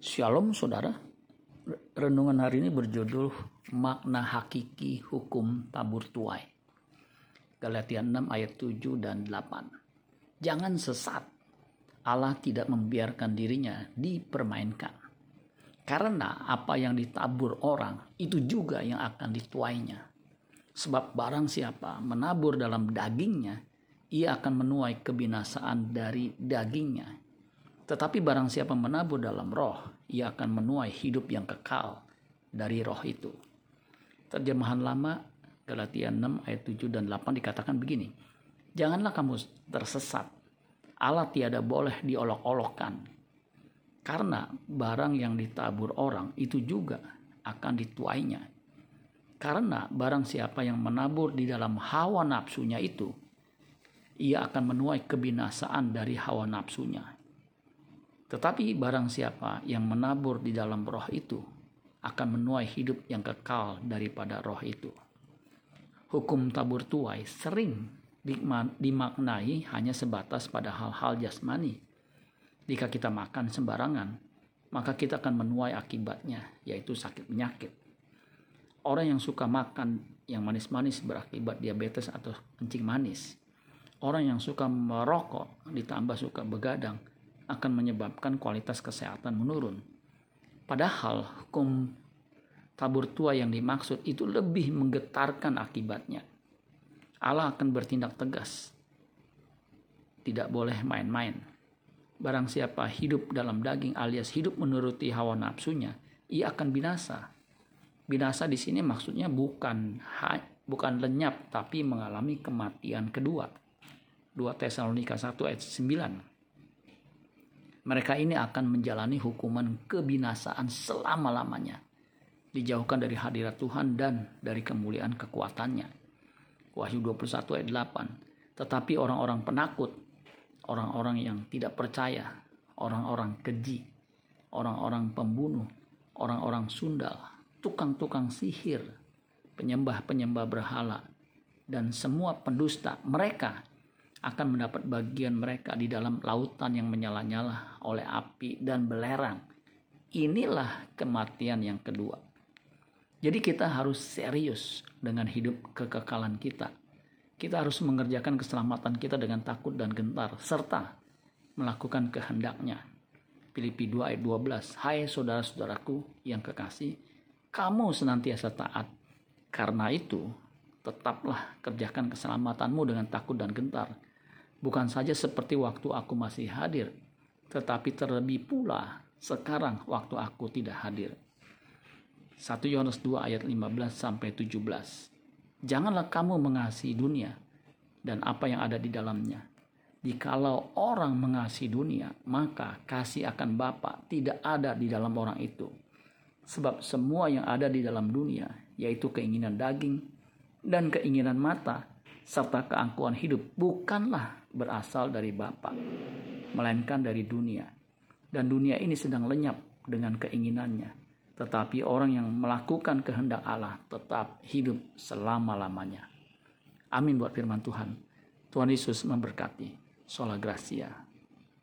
Shalom saudara. Renungan hari ini berjudul Makna Hakiki Hukum Tabur Tuai. Galatia 6 ayat 7 dan 8. Jangan sesat. Allah tidak membiarkan dirinya dipermainkan. Karena apa yang ditabur orang itu juga yang akan dituainya. Sebab barang siapa menabur dalam dagingnya, ia akan menuai kebinasaan dari dagingnya tetapi barang siapa menabur dalam roh, ia akan menuai hidup yang kekal dari roh itu. Terjemahan lama Galatia 6 ayat 7 dan 8 dikatakan begini. Janganlah kamu tersesat. Allah tiada boleh diolok-olokkan. Karena barang yang ditabur orang itu juga akan dituainya. Karena barang siapa yang menabur di dalam hawa nafsunya itu, ia akan menuai kebinasaan dari hawa nafsunya. Tetapi barang siapa yang menabur di dalam roh itu akan menuai hidup yang kekal daripada roh itu. Hukum tabur tuai sering dimaknai hanya sebatas pada hal-hal jasmani. Jika kita makan sembarangan, maka kita akan menuai akibatnya, yaitu sakit penyakit. Orang yang suka makan yang manis-manis berakibat diabetes atau kencing manis. Orang yang suka merokok ditambah suka begadang akan menyebabkan kualitas kesehatan menurun. Padahal hukum tabur tua yang dimaksud itu lebih menggetarkan akibatnya. Allah akan bertindak tegas. Tidak boleh main-main. Barang siapa hidup dalam daging alias hidup menuruti hawa nafsunya, ia akan binasa. Binasa di sini maksudnya bukan bukan lenyap tapi mengalami kematian kedua. 2 Tesalonika 1 ayat 9 mereka ini akan menjalani hukuman kebinasaan selama-lamanya. Dijauhkan dari hadirat Tuhan dan dari kemuliaan kekuatannya. Wahyu 21 ayat 8. Tetapi orang-orang penakut, orang-orang yang tidak percaya, orang-orang keji, orang-orang pembunuh, orang-orang sundal, tukang-tukang sihir, penyembah-penyembah berhala, dan semua pendusta mereka akan mendapat bagian mereka di dalam lautan yang menyala-nyala oleh api dan belerang. Inilah kematian yang kedua. Jadi kita harus serius dengan hidup kekekalan kita. Kita harus mengerjakan keselamatan kita dengan takut dan gentar serta melakukan kehendaknya. Filipi 2 ayat 12. Hai saudara-saudaraku yang kekasih, kamu senantiasa taat. Karena itu, tetaplah kerjakan keselamatanmu dengan takut dan gentar Bukan saja seperti waktu aku masih hadir, tetapi terlebih pula sekarang waktu aku tidak hadir. 1 Yohanes 2 ayat 15 sampai 17. Janganlah kamu mengasihi dunia dan apa yang ada di dalamnya. Jikalau orang mengasihi dunia, maka kasih akan Bapa tidak ada di dalam orang itu. Sebab semua yang ada di dalam dunia, yaitu keinginan daging dan keinginan mata, serta keangkuhan hidup bukanlah berasal dari Bapa, melainkan dari dunia. Dan dunia ini sedang lenyap dengan keinginannya. Tetapi orang yang melakukan kehendak Allah tetap hidup selama-lamanya. Amin buat firman Tuhan. Tuhan Yesus memberkati. Sola Gracia.